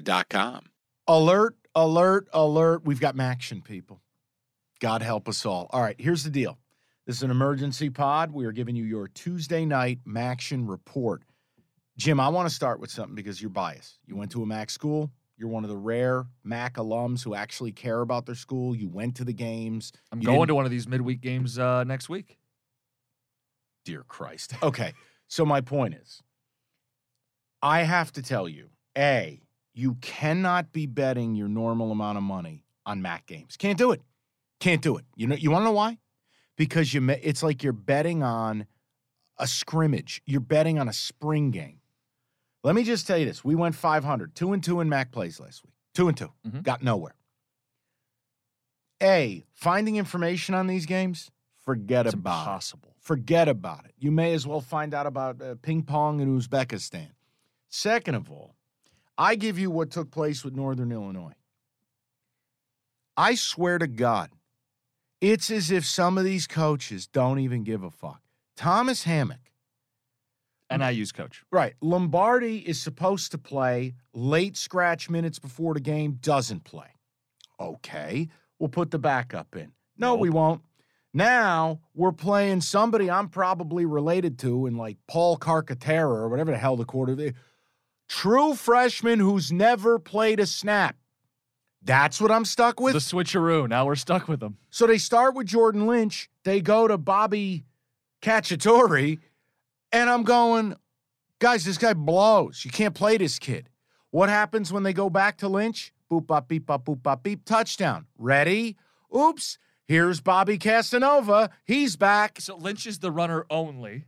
Serta.com. Alert, alert, alert. We've got Maction, people. God help us all. All right, here's the deal. This is an emergency pod. We are giving you your Tuesday night Maction report. Jim, I want to start with something because you're biased. You went to a Mac school. You're one of the rare Mac alums who actually care about their school. You went to the games. I'm You going didn't- to one of these midweek games uh, next week. Dear Christ. Okay. So my point is, I have to tell you, A, you cannot be betting your normal amount of money on Mac games. Can't do it. Can't do it. You know you want to know why? Because you it's like you're betting on a scrimmage. You're betting on a spring game. Let me just tell you this. We went 500, 2 and 2 in Mac plays last week. 2 and 2. Mhm. Got nowhere. A, finding information on these games, forget It's about it impossible. forget about it. You may as well find out about uh, ping pong in Uzbekistan. Second of all, I give you what took place with Northern Illinois. I swear to God, it's as if some of these coaches don't even give a fuck. Thomas Hammock, And I use coach. right? Lombardi is supposed to play late scratch minutes before the game, doesn't play. Okay, we'll put the backup in. No, we won't. Now we're playing somebody I'm probably related to, in like Paul Carcaterra or whatever the hell the quarter. True freshman who's never played a snap. That's what I'm stuck with. The switcheroo. Now we're stuck with them. So they start with Jordan Lynch. They go to Bobby Cacciatore, and I'm going, guys, this guy blows. You can't play this kid. What happens when they go back to Lynch? Boop, bop, beep, bop, boop, bop, beep, touchdown. Ready? Oops. Here's Bobby Casanova. He's back. So Lynch is the runner only.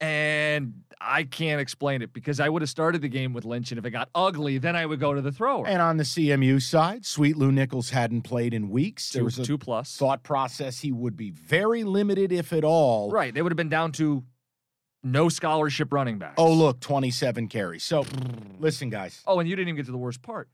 And I can't explain it because I would have started the game with Lynch, and if it got ugly, then I would go to the thrower. And on the CMU side, Sweet Lew Nichols hadn't played in weeks. There two, was a two plus. thought process he would be very limited, if at all. Right. They would have been down to no scholarship running backs. Oh, look, 27 carries. So, listen, guys, Oh, and you didn't even get to the worst part.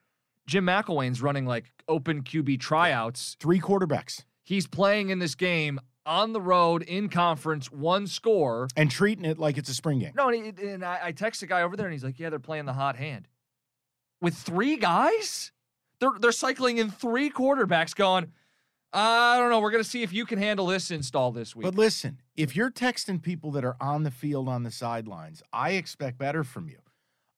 Jim McElwain's running like open QB tryouts. three quarterbacks. He's playing in this game on the road in conference, one score. and treating it like it's a spring game. No, and, he, and I, I text a guy over there, and he's like, "Yeah, they're playing the hot hand with three guys. They're they're cycling in three quarterbacks, going. I don't know. We're gonna see if you can handle this install this week. But listen, if you're texting people that are on the field on the sidelines, I expect better from you.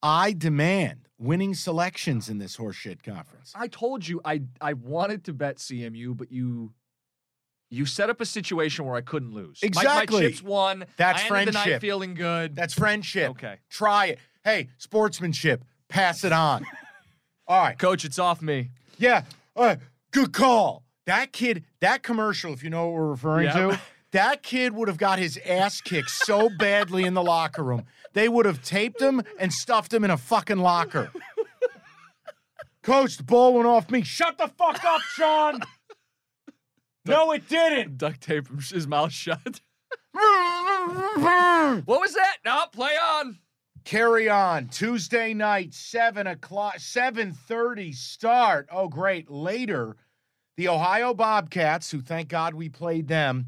I demand winning selections in this horseshit conference. I told you I I wanted to bet CMU, but you you set up a situation where I couldn't lose. My- Exactly. My, chips won. That's I ended the night friendship. feeling good. That's friendship. okay, Try it. Hey, sportsmanship. Pass it on. All right. coach. It's off me. Yeah. Uh, good call. That kid, that commercial, if you know what we're referring Yeah. to, that kid would have got his ass kicked so badly in the locker room. They would have taped him and stuffed him in a fucking locker. Coach, the ball went off me. Shut the fuck up, Sean. No, it didn't. Duct tape his mouth shut. what was that? No, play on. Carry on. Tuesday night, seven o'clock, seven thirty start. Oh, great. Later, the Ohio Bobcats, who thank God we played them,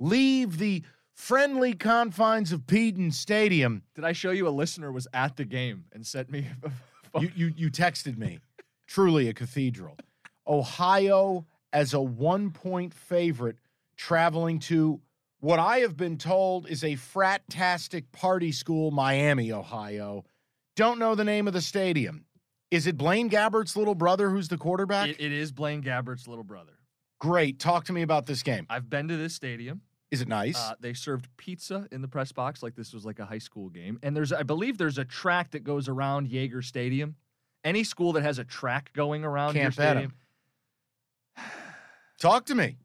leave the friendly confines of Peden Stadium. Did I show you a listener was at the game and sent me? a You, you, you texted me. Truly a cathedral. Ohio as a one point favorite traveling to what I have been told is a frat-tastic party school, Miami, Ohio. Don't know the name of the stadium. Is it Blaine Gabbert's little brother who's the quarterback? It, it is Blaine Gabbert's little brother. Great. Talk to me about this game. I've been to this stadium. Is it nice? Uh, they served pizza in the press box like this was like a high school game. And there's, I believe, there's a track that goes around Yager Stadium. Any school that has a track going around your bet 'em. stadium, Talk to me.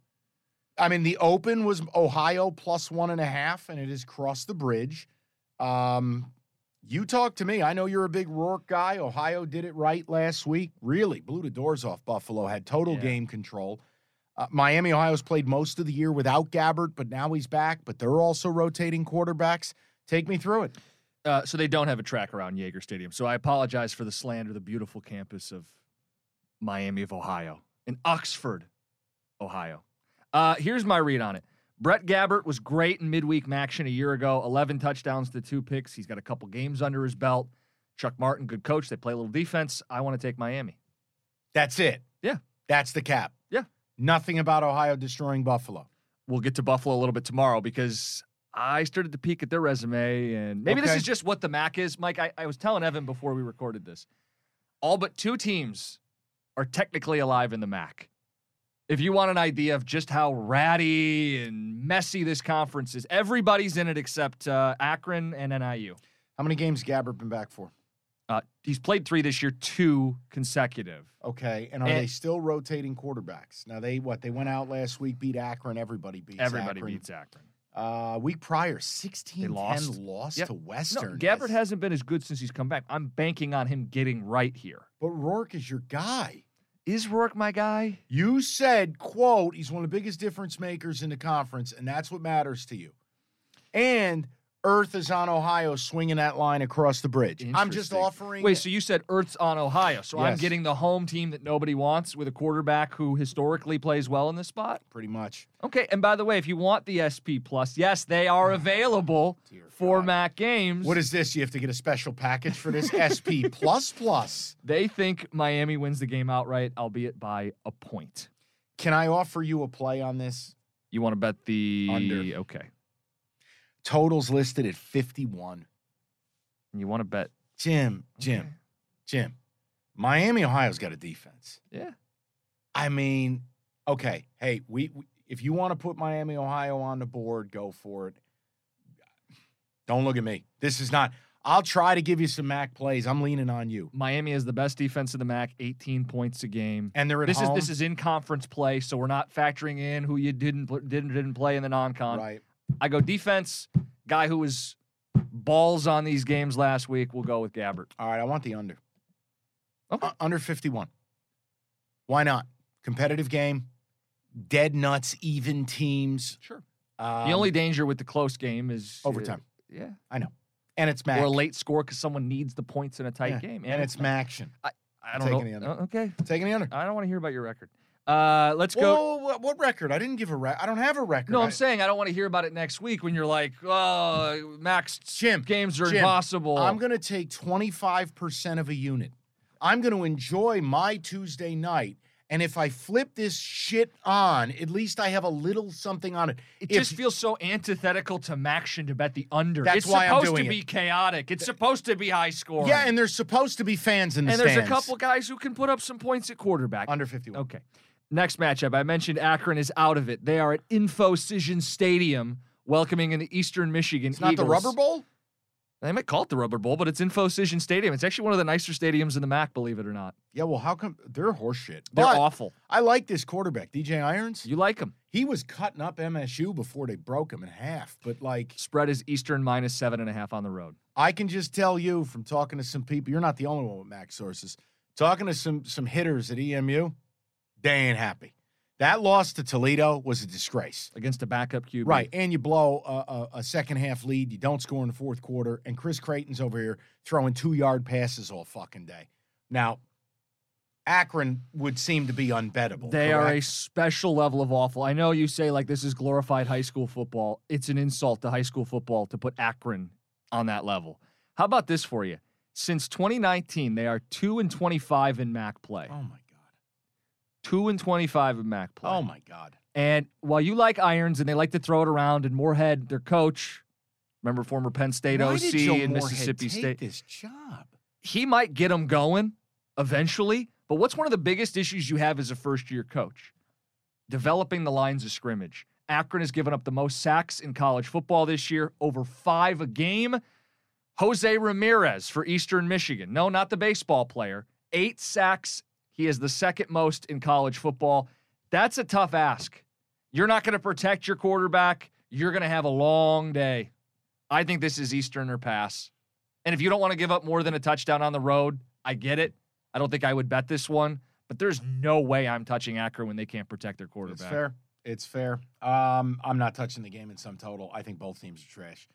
I mean, the open was Ohio plus one and a half, and it has crossed the bridge. Um, you talk to me. I know you're a big Rourke guy. Ohio did it right last week. Really blew the doors off Buffalo, had total Yeah. game control. Uh, Miami, Ohio's played most of the year without Gabbert, but now he's back. But they're also rotating quarterbacks. Take me through it. Uh, so they don't have a track around Yager Stadium. So I apologize for the slander. The beautiful campus of Miami of Ohio in Oxford, Ohio. Uh, here's my read on it. Brett Gabbert was great in midweek action a year ago. 11 touchdowns to two picks. He's got a couple games under his belt. Chuck Martin, good coach. They play a little defense. I want to take Miami. That's it. Yeah. That's the cap. Yeah. Nothing about Ohio destroying Buffalo. We'll get to Buffalo a little bit tomorrow because I started to peek at their resume, and maybe this is just what the MAC is. Mike, I, I was telling Evan before we recorded this. All but two teams are technically alive in the MAC. If you want an idea of just how ratty and messy this conference is, everybody's in it except uh, Akron and NIU. How many games Gabbert been back for? Uh, he's played three this year, two consecutive. Okay, and are And- they still rotating quarterbacks? Now they what? They went out last week, beat Akron. Everybody beats Everybody Akron. beats Akron. Uh, week prior, 16 lost. loss Yep. to Western. Gabbert That's- hasn't been as good since he's come back. I'm banking on him getting right here. But Rourke is your guy. Is Rourke my guy? You said, quote, he's one of the biggest difference makers in the conference, and that's what matters to you. And Earth is on Ohio swinging that line across the bridge. I'm just offering. Wait, so you said Earth's on Ohio. So I'm Yes. getting the home team that nobody wants with a quarterback who historically plays well in this spot? pretty much. Okay, and by the way, if you want the SP Plus, yes, they are ah, available for Mac games. What is this? You have to get a special package for this SP plus plus. they think Miami wins the game outright, albeit by a point. Can I offer you a play on this? You want to bet the Under. Okay. Totals listed at 51. You want to bet Jim, Jim, Okay. Jim. Miami, Ohio's got a defense. Yeah. I mean, okay, hey, we, we if you want to put Miami, Ohio on the board, go for it. Don't look at me. This is not. I'll try to give you some Mac plays. I'm leaning on you. Miami is the best defense in the MAC, 18 points a game. And they're at This home. is this is in conference play, so we're not factoring in who you didn't didn't didn't play in the non-con. right. I go defense. Guy who was balls on these games last week. We'll go with Gabbert. All right, I want the under. Okay. Uh, under 51. Why not? Competitive game, dead nuts, even teams. Sure. Um, the only danger with the close game is uh, Overtime. yeah, I know. and it's Mac. or a late score because someone needs the points in a tight Yeah, game. and it's Maction. I don't taking know. the under. Uh, okay, Taking the under. I don't want to hear about your record. Uh, let's go. Whoa, what, record? I didn't give a record. I don't have a record. No, I- I'm saying I don't want to hear about it next week when you're like, oh, max Jim, games are Jim, impossible. I'm going to take 25% of a unit. I'm going to enjoy my Tuesday night. And if I flip this shit on, at least I have a little something on it. It If- just feels so antithetical to Maction to bet the under. That's it's why I'm supposed doing to it. be chaotic. It's supposed to be high scoring. Yeah, and there's supposed to be fans in the and there's a stands. couple guys who can put up some points at quarterback. under 51. Okay. Next matchup. I mentioned Akron is out of it. They are at InfoCision Stadium welcoming in the Eastern Michigan It's not the Rubber Bowl? They might call it the Rubber Bowl, but it's InfoCision Stadium. It's actually one of the nicer stadiums in the MAC, believe it or not. Yeah, well, how come they're horseshit? They're But awful. I like this quarterback, DJ Irons. You like them. He was cutting up MSU before they broke him in half. But like, Spread is Eastern minus seven and a half on the road. I can just tell you from talking to some people, you're not the only one with Mac sources. Talking to some some hitters at EMU, they ain't happy. That loss to Toledo was a disgrace. Against a backup QB. Right, and you blow a, a, a second half lead. You don't score in the fourth quarter, and Chris Creighton's over here throwing two yard passes all fucking day. Now, Akron would seem to be unbettable. They are a special level of awful. I know you say like this is glorified high school football. It's an insult to high school football to put Akron on that level. How about this for you? Since 2019, they are 2 and 25 in MAC play. Oh my 2 and 25 of MAC play. Oh my god. And while you like irons and they like to throw it around, and Moorhead, their coach, remember former Penn State Why OC and Moorhead Mississippi State, this job? he might get them going, eventually. But what's one of the biggest issues you have as a first year coach? Developing the lines of scrimmage. Akron has given up the most sacks in college football this year, over five a game. Jose Ramirez for Eastern Michigan. No, not the baseball player. Eight sacks. He is the second most in college football. That's a tough ask. You're not going to protect your quarterback. You're going to have a long day. I think this is Eastern or pass. And if you don't want to give up more than a touchdown on the road, I get it. I don't think I would bet this one, but there's no way I'm touching Akron when they can't protect their quarterback. It's fair. It's fair. Um, I'm not touching the game in some total. I think both teams are trash.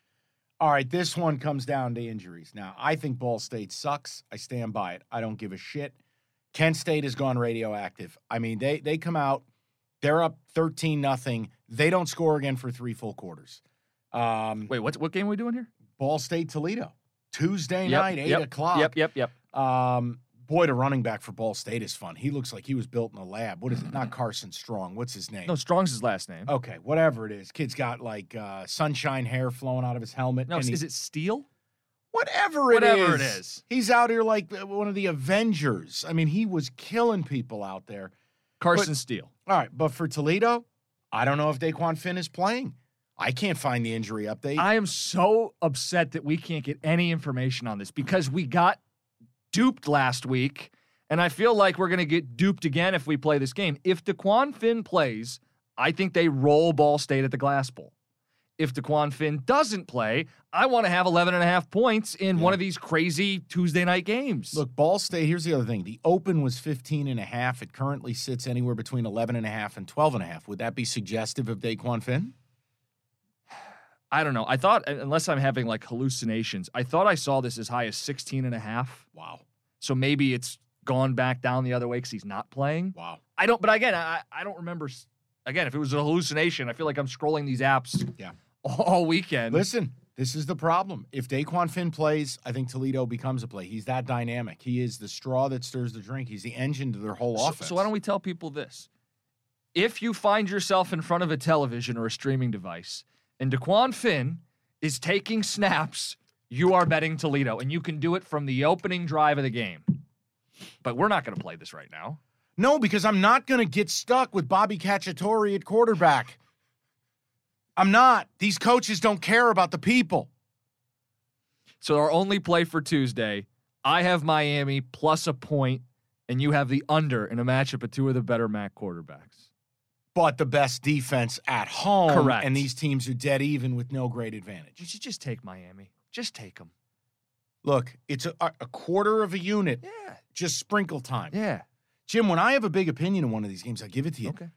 All right, this one comes down to injuries. Now, I think Ball State sucks. I stand by it. I don't give a shit. Kent State has gone radioactive. I mean, they they come out, they're up 13 nothing. They don't score again for three full quarters. Um, Wait, what what game are we doing here? Ball State Toledo, Tuesday Yep, night, eight yep, o'clock. Yep, yep, yep. Um, boy, the running back for Ball State is fun. He looks like he was built in a lab. What is it? Not Carson Strong. What's his name? No, Strong's his last name. Okay, whatever it is. Kid's got like uh, sunshine hair flowing out of his helmet. no, is, he- is it Steel? Whatever it Whatever is. it is. He's out here like uh, one of the Avengers. I mean, he was killing people out there. Carson Steele. All right, but for Toledo, I don't know if DeQuan Finn is playing. I can't find the injury update. I am so upset that we can't get any information on this because we got duped last week, and I feel like we're going to get duped again if we play this game. If DeQuan Finn plays, I think they roll Ball State at the Glass Bowl. If DeQuan Finn doesn't play, I want to have 11 and a half points in one of these crazy Tuesday night games. Look, Ball State, here's the other thing. The open was 15 and a half. It currently sits anywhere between 11 and a half and 12 and a half. Would that be suggestive of DeQuan Finn? I don't know. I thought, unless I'm having like hallucinations, I thought I saw this as high as 16 and a half. Wow. So maybe it's gone back down the other way because he's not playing. Wow. I don't, but again, I, I don't remember. Again, if it was a hallucination, I feel like I'm scrolling these apps Yeah. All weekend. Listen, this is the problem. If DeQuan Finn plays, I think Toledo becomes a play. He's that dynamic. He is the straw that stirs the drink. He's the engine to their whole so, offense. so why don't we tell people this? If you find yourself in front of a television or a streaming device and DeQuan Finn is taking snaps, you are betting Toledo, and you can do it from the opening drive of the game. But we're not going to play this right now. No, because I'm not going to get stuck with Bobby Cacciatore at quarterback. I'm not. These coaches don't care about the people. So our only play for Tuesday, I have Miami plus a point, and you have the under in a matchup of two of the better MAC quarterbacks. But the best defense at home. Correct. And these teams are dead even with no great advantage. You should just take Miami. Just take them. Look, it's a, a quarter of a unit, Yeah. just sprinkle time. Yeah. Jim, when I have a big opinion in one of these games, I give it to you. Okay.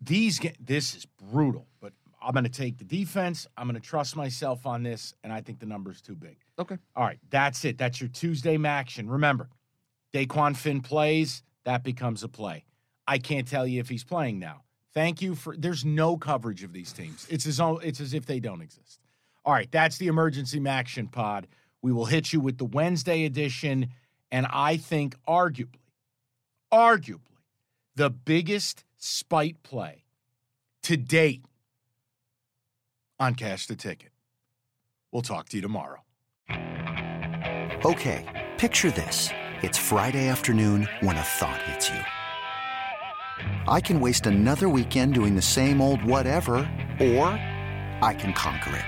These ga- this is brutal, but I'm going to take the defense. I'm going to trust myself on this, and I think the number's too big. Okay. All right, that's it. That's your Tuesday action. Remember, DeQuan Finn plays, that becomes a play. I can't tell you if he's playing now. Thank you for. There's no coverage of these teams. It's as it's as if they don't exist. All right, that's the emergency action pod. We will hit you with the Wednesday edition, and I think arguably, arguably, the biggest spite play to date on Cash the Ticket. We'll talk to you tomorrow. Okay, picture this. It's Friday afternoon when a thought hits you. I can waste another weekend doing the same old whatever, or I can conquer it.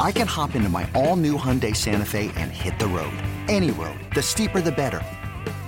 I can hop into my all new Hyundai Santa Fe and hit the road. Any road. The steeper, the better.